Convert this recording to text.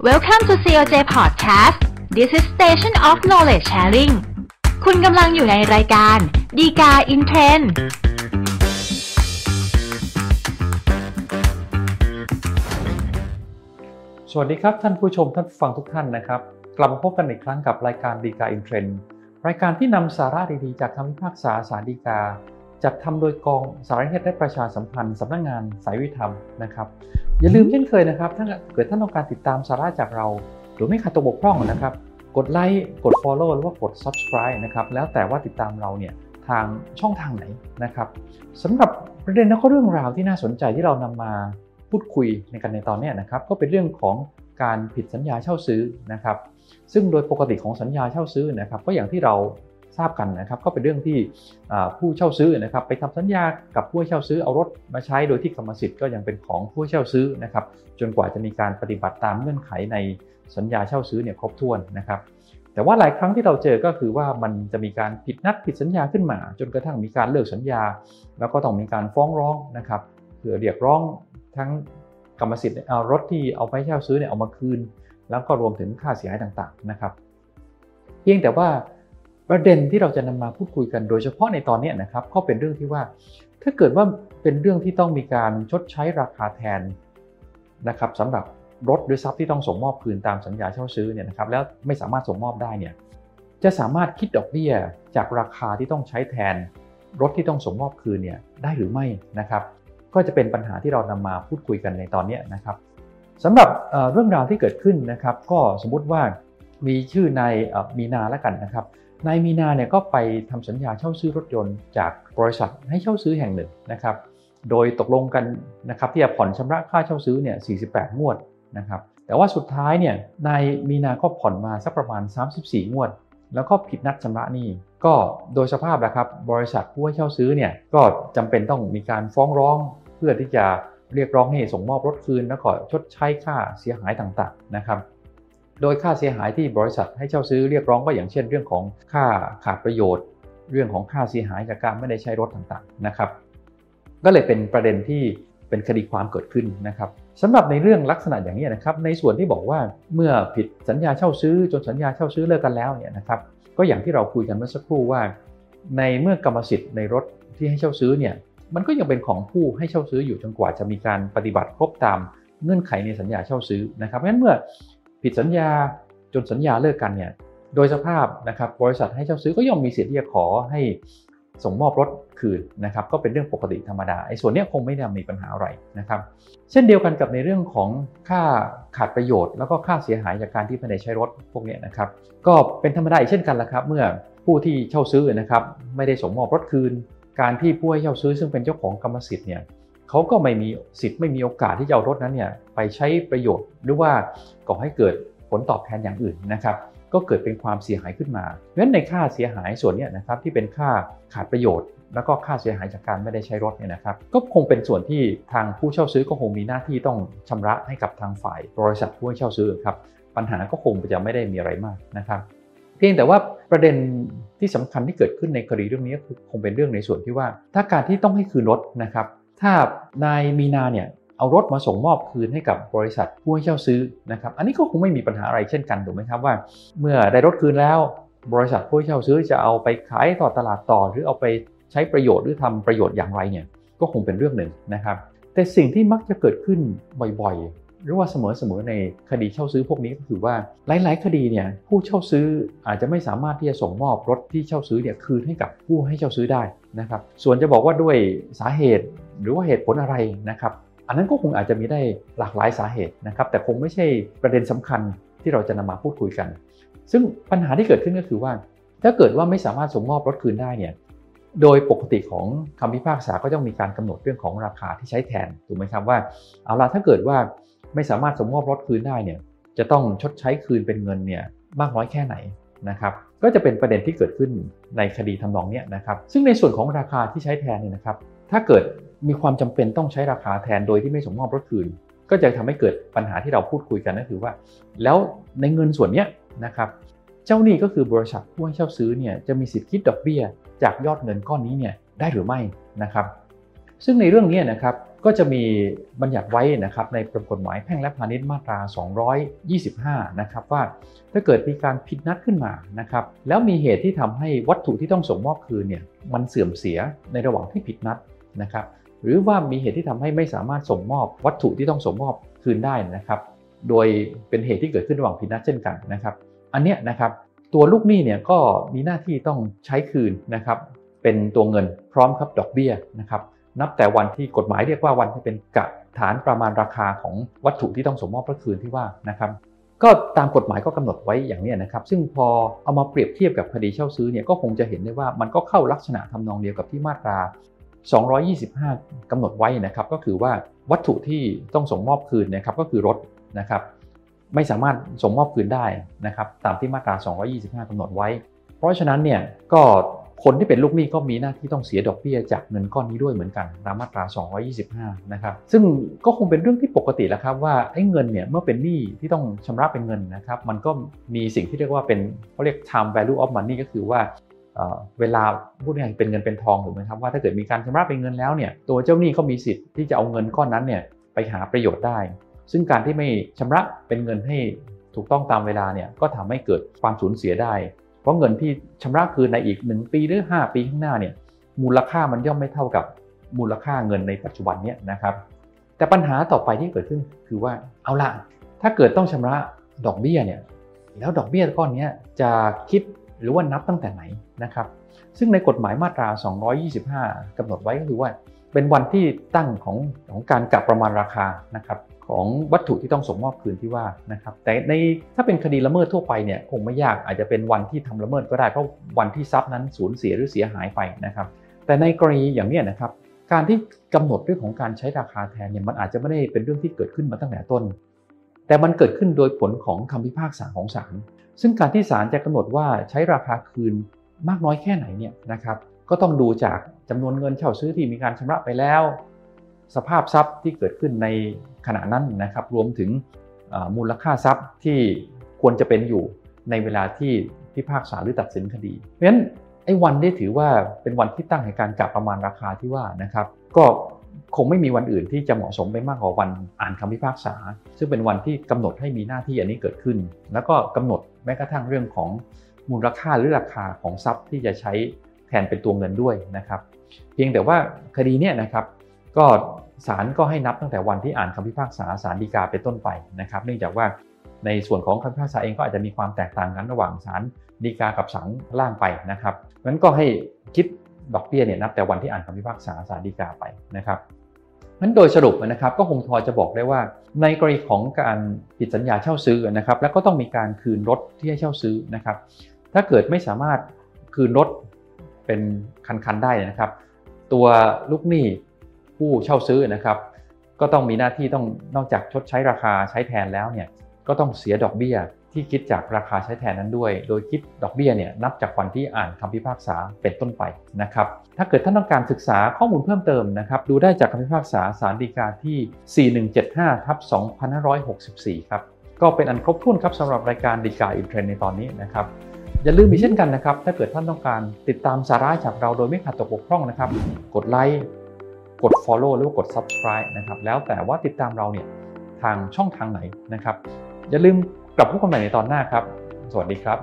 Welcome to COJ Podcast This is Station of Knowledge Sharing คุณกำลังอยู่ในรายการฎีกา in trend สวัสดีครับท่านผู้ชมท่านฟังทุกท่านนะครับ กลับมาพบกันอีกครั้งกับรายการฎีกา in trend รายการที่นำสาระดีๆ จากคำพิพากษาศาลฎีกา จัดทำโดยกองสารนิเทศและประชาสัมพันธ์สำนักงานศาลยุติธรรมนะครับ อย่าลืมเช่นเคยนะครับ ถ้าเกิดท่านต้องการติดตามสาระจากเรา หรือไม่ขาดตัวบกพร่องนะครับ กดไลค์กด Follow หรือว่ากด Subscribe นะครับ แล้วแต่ว่าติดตามเราเนี่ยทางช่องทางไหนนะครับสำหรับประเด็นและก็เรื่องราวที่น่าสนใจที่เรานำมาพูดคุยในกันในตอนนี้นะครับ ก็เป็นเรื่องของการผิดสัญญาเช่าซื้อนะครับ ซึ่งโดยปกติของสัญญาเช่าซื้อนะครับ ก็อย่างที่เรา ทราบกันนะครับ ก็เป็นเรื่องที่ผู้เช่าซื้อนะครับ ไปทำสัญญากับผู้เช่าซื้อเอารถมาใช้โดยที่กรรมสิทธิ์ก็ยังเป็นของผู้เช่าซื้อนะครับ จนกว่าจะมีการปฏิบัติตามเงื่อนไขในสัญญาเช่าซื้อเนี่ยครบถ้วนนะครับแต่ว่าหลายครั้งที่เราเจอก็คือว่ามันจะมีการผิดนัดผิดสัญญาขึ้นมา จนกระทั่งมีการเลิกสัญญา แล้วก็ต้องมีการฟ้องร้องนะครับเพื่อเรียกร้องทั้งกรรมสิทธิ์เอารถที่เอาไปเช่าซื้อเนี่ยเอามาคืน แล้วก็รวมถึงค่าเสียหายต่างๆนะครับ เพียงแต่ว่า ประเด็นที่เราจะนำมาพูดคุยกันโดยเฉพาะในตอนนี้นะครับก็เป็นเรื่องที่ว่า ถ้าเกิดว่าเป็นเรื่องที่ต้องมีการชดใช้ราคาแทนนะครับสำหรับรถหรือทรัพย์ที่ต้องส่งมอบคืนตามสัญญาเช่าซื้อเนี่ยนะครับแล้วไม่สามารถส่งมอบได้เนี่ยจะสามารถคิดดอกเบี้ยจากราคาที่ต้องใช้แทน รถที่ต้องส่งมอบคืนเนี่ยได้หรือไม่นะครับ ก็จะเป็นปัญหาที่เรานำมาพูดคุยกันในตอนนี้นะครับสำหรับเรื่องราวที่เกิดขึ้นนะครับ ก็สมมุติว่ามีชื่อนายมีนาแล้วกันนะครับ นายมีนาเนี่ยก็ไปทำสัญญาเช่าซื้อรถยนต์จากบริษัทให้เช่าซื้อแห่งหนึ่งนะครับ โดยตกลงกันนะครับที่จะผ่อนชำระค่าเช่าซื้อเนี่ย 48 งวดนะครับ แต่ว่าสุดท้ายเนี่ยนายมีนาก็ผ่อนมาสักประมาณ 34 งวด แล้วก็ผิดนัดชำระหนี้ก็โดยสภาพนะครับบริษัทผู้ให้เช่าซื้อเนี่ยก็จำเป็นต้องมีการฟ้องร้องเพื่อที่จะเรียกร้องให้ส่งมอบรถคืน แล้วก็ชดใช้ค่าเสียหายต่างๆนะครับ โดยค่าเสียหายที่บริษัทให้เช่าซื้อเรียกร้องก็อย่างเช่น เรื่องของค่าขาดประโยชน์ เรื่องของค่าเสียหายจากการไม่ได้ใช้รถต่างๆนะครับ ก็เลยเป็นประเด็นที่เป็นคดีความเกิดขึ้นนะครับสำหรับในเรื่องลักษณะอย่างนี้นะครับ ในส่วนที่บอกว่าเมื่อผิดสัญญาเช่าซื้อ จนสัญญาเช่าซื้อเลิกกันแล้วเนี่ยนะครับก็อย่างที่เราคุยกันเมื่อสักครู่ว่า ในเมื่อกรรมสิทธิ์ในรถที่ให้เช่าซื้อเนี่ยมันก็ยังเป็นของผู้ให้เช่าซื้ออยู่จนกว่าจะมีการปฏิบัติครบตามเงื่อนไขในสัญญาเช่าซื้อนะครับเพราะฉะนั้นเมื่อ ผิดสัญญาจนสัญญาเลิกกันเนี่ยโดยสภาพนะครับบริษัทให้เช่าซื้อก็ย่อมมีสิทธิ์ที่จะขอให้ส่งมอบรถคืนนะครับก็เป็นเรื่องปกติธรรมดาไอ้ส่วนนี้คงไม่ได้มีปัญหาอะไรนะครับเช่นเดียวกันกับในเรื่องของค่าขาดประโยชน์ แล้วก็ค่าเสียหายจากการที่ไม่ได้ใช้รถพวกนี้นะครับก็เป็นธรรมดาอีกเช่นกันละครับ เมื่อผู้ที่เช่าซื้อนะครับไม่ได้ส่งมอบรถคืน การที่ผู้ให้เช่าซื้อซึ่งเป็นเจ้าของกรรมสิทธิ์เนี่ย เขาก็ไม่มีสิทธิ์ไม่มีโอกาสที่จะเอารถนั้นเนี่ยไปใช้ประโยชน์หรือว่าก่อให้เกิดผลตอบแทนอย่างอื่นนะครับ ก็เกิดเป็นความเสียหายขึ้นมาเพราะฉะนั้นในค่าเสียหายส่วนนี้นะครับที่เป็นค่าขาดประโยชน์ แล้วก็ค่าเสียหายจากการไม่ได้ใช้รถเนี่ยนะครับ ก็คงเป็นส่วนที่ทางผู้เช่าซื้อก็คงมีหน้าที่ต้องชำระให้กับทางฝ่ายบริษัทผู้เช่าซื้อครับปัญหาก็คงจะไม่ได้มีอะไรมากนะครับเพียงแต่ว่าประเด็นที่สำคัญที่เกิดขึ้นในคดีเรื่องนี้คงเป็นเรื่องในส่วนที่ว่า ถ้าการที่ต้องให้คืนรถนะครับ ถ้านายมีนาเนี่ยเอารถมาส่งมอบคืนให้กับบริษัทผู้ให้เช่าซื้อนะครับ อันนี้ก็คงไม่มีปัญหาอะไรเช่นกันถูกไหมครับว่า เมื่อได้รถคืนแล้ว บริษัทผู้ให้เช่าซื้อจะเอาไปขายต่อตลาดต่อ หรือเอาไปใช้ประโยชน์หรือทำประโยชน์อย่างไรเนี่ยก็คงเป็นเรื่องหนึ่งนะครับ แต่สิ่งที่มักจะเกิดขึ้นบ่อยๆ หรือว่าเสมอๆในคดีเช่าซื้อพวกนี้ก็คือว่าหลาย ๆ คดีเนี่ยผู้เช่าซื้ออาจจะไม่สามารถที่จะส่งมอบรถที่เช่าซื้อเนี่ยคืนให้กับผู้ให้เช่าซื้อได้นะครับ ส่วนจะบอกว่าด้วยสาเหตุ หรือว่าเหตุผลอะไรนะครับ อันนั้นก็คงอาจจะมีได้หลากหลายสาเหตุนะครับ แต่คงไม่ใช่ประเด็นสำคัญที่เราจะนำมาพูดคุยกัน ซึ่งปัญหาที่เกิดขึ้นก็คือว่า ถ้าเกิดว่าไม่สามารถส่งมอบรถคืนได้เนี่ยโดยปกติของคำพิพากษาก็ต้องมีการกำหนดเรื่องของราคาที่ใช้แทนถูกไหมครับว่าเอาละถ้าเกิดว่าไม่สามารถส่งมอบรถคืนได้เนี่ยจะต้องชดใช้คืนเป็นเงินเนี่ยมากน้อยแค่ไหนนะครับก็จะเป็นประเด็นที่เกิดขึ้นในคดีทำนองนี้นะครับซึ่งในส่วนของราคาที่ใช้แทนเนี่ยนะครับ ถ้าเกิดมีความจำเป็นต้องใช้ราคาแทนโดยที่ไม่ส่งมอบรถคืน ก็จะทำให้เกิดปัญหาที่เราพูดคุยกันก็คือว่า แล้วในเงินส่วนนี้นะครับเจ้าหนี้ก็คือบริษัทผู้ให้เช่าซื้อเนี่ยจะมีสิทธิ์คิดดอกเบี้ย จากยอดเงินก้อนนี้เนี่ยได้หรือไม่นะครับ ซึ่งในเรื่องนี้นะครับก็จะมีบัญญัติไว้นะครับในประมวลกฎหมายแพ่งและพาณิชย์มาตรา 225 นะครับว่าถ้าเกิดมีการผิดนัดขึ้นมานะครับแล้วมีเหตุที่ทำให้วัตถุที่ต้องส่งมอบคืนเนี่ยมันเสื่อมเสียในระหว่างที่ผิดนัด นะครับหรือว่ามีเหตุที่ทำให้ไม่สามารถส่งมอบวัตถุที่ต้องส่งมอบคืนได้นะครับ โดยเป็นเหตุที่เกิดขึ้นระหว่างผิดนัดเช่นกันนะครับ อันเนี้ยนะครับตัวลูกหนี้เนี่ยก็มีหน้าที่ต้องใช้คืนนะครับเป็นตัวเงินพร้อมครับดอกเบี้ยนะครับนับแต่วันที่กฎหมายเรียกว่าวันที่เป็นกะฐานประมาณราคาของวัตถุที่ต้องส่งมอบพระคืนที่ว่านะครับก็ตามกฎหมายก็กำหนดไว้อย่างนี้นะครับ ซึ่งพอเอามาเปรียบเทียบกับคดีเช่าซื้อเนี่ยก็คงจะเห็นได้ว่ามันก็เข้าลักษณะทำนองเดียวกับที่มาตรา 225กำหนดไว้นะครับก็คือว่าวัตถุที่ต้องส่งมอบคืนนะครับก็คือรถนะครับไม่สามารถส่งมอบคืนได้นะครับตามที่มาตรา 225กำหนดไว้ เพราะฉะนั้นเนี่ยก็คนที่เป็นลูกหนี้ก็มีหน้าที่ต้องเสียดอกเบี้ยจากเงินก้อนนี้ด้วยเหมือนกันตามมาตรา 225 นะครับ ซึ่งก็คงเป็นเรื่องที่ปกติแล้วครับว่าไอ้เงินเนี่ยเมื่อเป็นหนี้ที่ต้องชำระเป็นเงินนะครับ มันก็มีสิ่งที่เรียกว่าเป็นเขาเรียก time value of money ก็คือว่า เวลาพูดง่ายเป็นเงินเป็นทองถูกไหมครับว่าถ้าเกิดมีการชำระเป็นเงินแล้วเนี่ยตัวเจ้าหนี้ก็มีสิทธิ์ที่จะเอาเงินก้อนนั้นเนี่ยไปหาประโยชน์ได้ ซึ่งการที่ไม่ชำระเป็นเงินให้ถูกต้องตามเวลาเนี่ยก็ทำให้เกิดความสูญเสียได้ เพราะเงินที่ชำระคืนในอีก 1 ปีหรือ 5 ปีข้างหน้าเนี่ยมูลค่ามันย่อมไม่เท่ากับมูลค่าเงินในปัจจุบันเนี้นะครับ แต่ปัญหาต่อไปที่เกิดขึ้นคือว่าเอาละถ้าเกิดต้องชำระดอกเบี้ยเนี่ยแล้วดอกเบี้ยก้อนนี้จะคิด หรือว่านับตั้งแต่ไหนนะครับ ซึ่งในกฎหมายมาตรา 225กำหนดไว้ก็คือว่าเป็นวันที่ตั้งของของการกลับประมาณราคานะครับของวัตถุที่ต้องส่งมอบคืนที่ว่านะครับ แต่ในถ้าเป็นคดีละเมิดทั่วไปเนี่ยคงไม่ยากอาจจะเป็นวันที่ทำละเมิดก็ได้เพราะวันที่ทรัพย์นั้นสูญเสียหรือเสียหายไปนะครับ แต่ในกรณีอย่างนี้นะครับ การที่กำหนดเรื่องของการใช้ราคาแทนเนี่ยมันอาจจะไม่ได้เป็นเรื่องที่เกิดขึ้นมาตั้งแต่ต้น แต่มันเกิดขึ้นโดยผลของคำพิพากษาของศาล ซึ่งการที่ศาลจะกำหนดว่าใช้ราคาคืนมากน้อยแค่ไหนเนี่ยนะครับก็ต้องดูจากจำนวนเงินเช่าซื้อที่มีการชำระไปแล้ว สภาพทรัพย์ที่เกิดขึ้นในขณะนั้นนะครับ รวมถึงมูลค่าทรัพย์ที่ควรจะเป็นอยู่ในเวลาที่พิพากษาหรือตัดสินคดีเพราะฉะนั้นไอ้วันที่ถือว่าเป็นวันที่ตั้งให้การกลับประมาณราคาที่ว่านะครับ ก็ คงไม่มีวันอื่นที่จะเหมาะสมไปมากกว่าวันอ่านคำพิพากษา ซึ่งเป็นวันที่กำหนดให้มีหน้าที่อันนี้เกิดขึ้น แล้วก็กำหนดแม้กระทั่งเรื่องของมูลค่าหรือราคาของทรัพย์ที่จะใช้แทนเป็นตัวเงินด้วยนะครับ เพียงแต่ว่าคดีนี้นะครับ ก็ศาลก็ให้นับตั้งแต่วันที่อ่านคำพิพากษาศาลฎีกาเป็นต้นไปนะครับ เนื่องจากว่าในส่วนของคำพิพากษาเองก็อาจจะมีความแตกต่างกันระหว่างศาลฎีกากับศาลล่างไปนะครับนั้นก็ให้คิดดอกเบี้ยเนี่ยนับแต่วันที่อ่านคำพิพากษาศาลฎีกาไปนะครับ นั้นโดยสรุปนะครับก็คงพอจะบอกได้ว่า ในกรณีของการผิดสัญญาเช่าซื้อนะครับ แล้วก็ต้องมีการคืนรถที่ให้เช่าซื้อนะครับ ถ้าเกิดไม่สามารถคืนรถเป็นคันๆได้นะครับ ตัวลูกหนี้ผู้เช่าซื้อนะครับ ก็ต้องมีหน้าที่ต้องนอกจากชดใช้ราคาใช้แทนแล้วเนี่ยก็ต้องเสียดอกเบี้ย ที่คิดจากราคาใช้แทนนั้นด้วย โดยคิดดอกเบี้ยเนี่ยนับจากวันที่อ่านคำพิพากษาเป็นต้นไปนะครับ ถ้าเกิดท่านต้องการศึกษาข้อมูลเพิ่มเติมนะครับดูได้จากคำพิพากษาสารดีกาที่ 4175ทับ2564 ครับ ก็เป็นอันครบถ้วนครับสำหรับรายการดีกาอินเทรนในตอนนี้นะครับอย่าลืมอีกเช่นกันนะครับ ถ้าเกิดท่านต้องการติดตามสาระจากเราโดยไม่ขาดตกบกพร่องนะครับ กดไลค์กด follow หรือกด subscribe นะครับแล้วแต่ว่าติดตามเราเนี่ยทางช่องทางไหนนะครับ อย่าลืม กลับพบกันใหม่ในตอนหน้าครับ สวัสดีครับ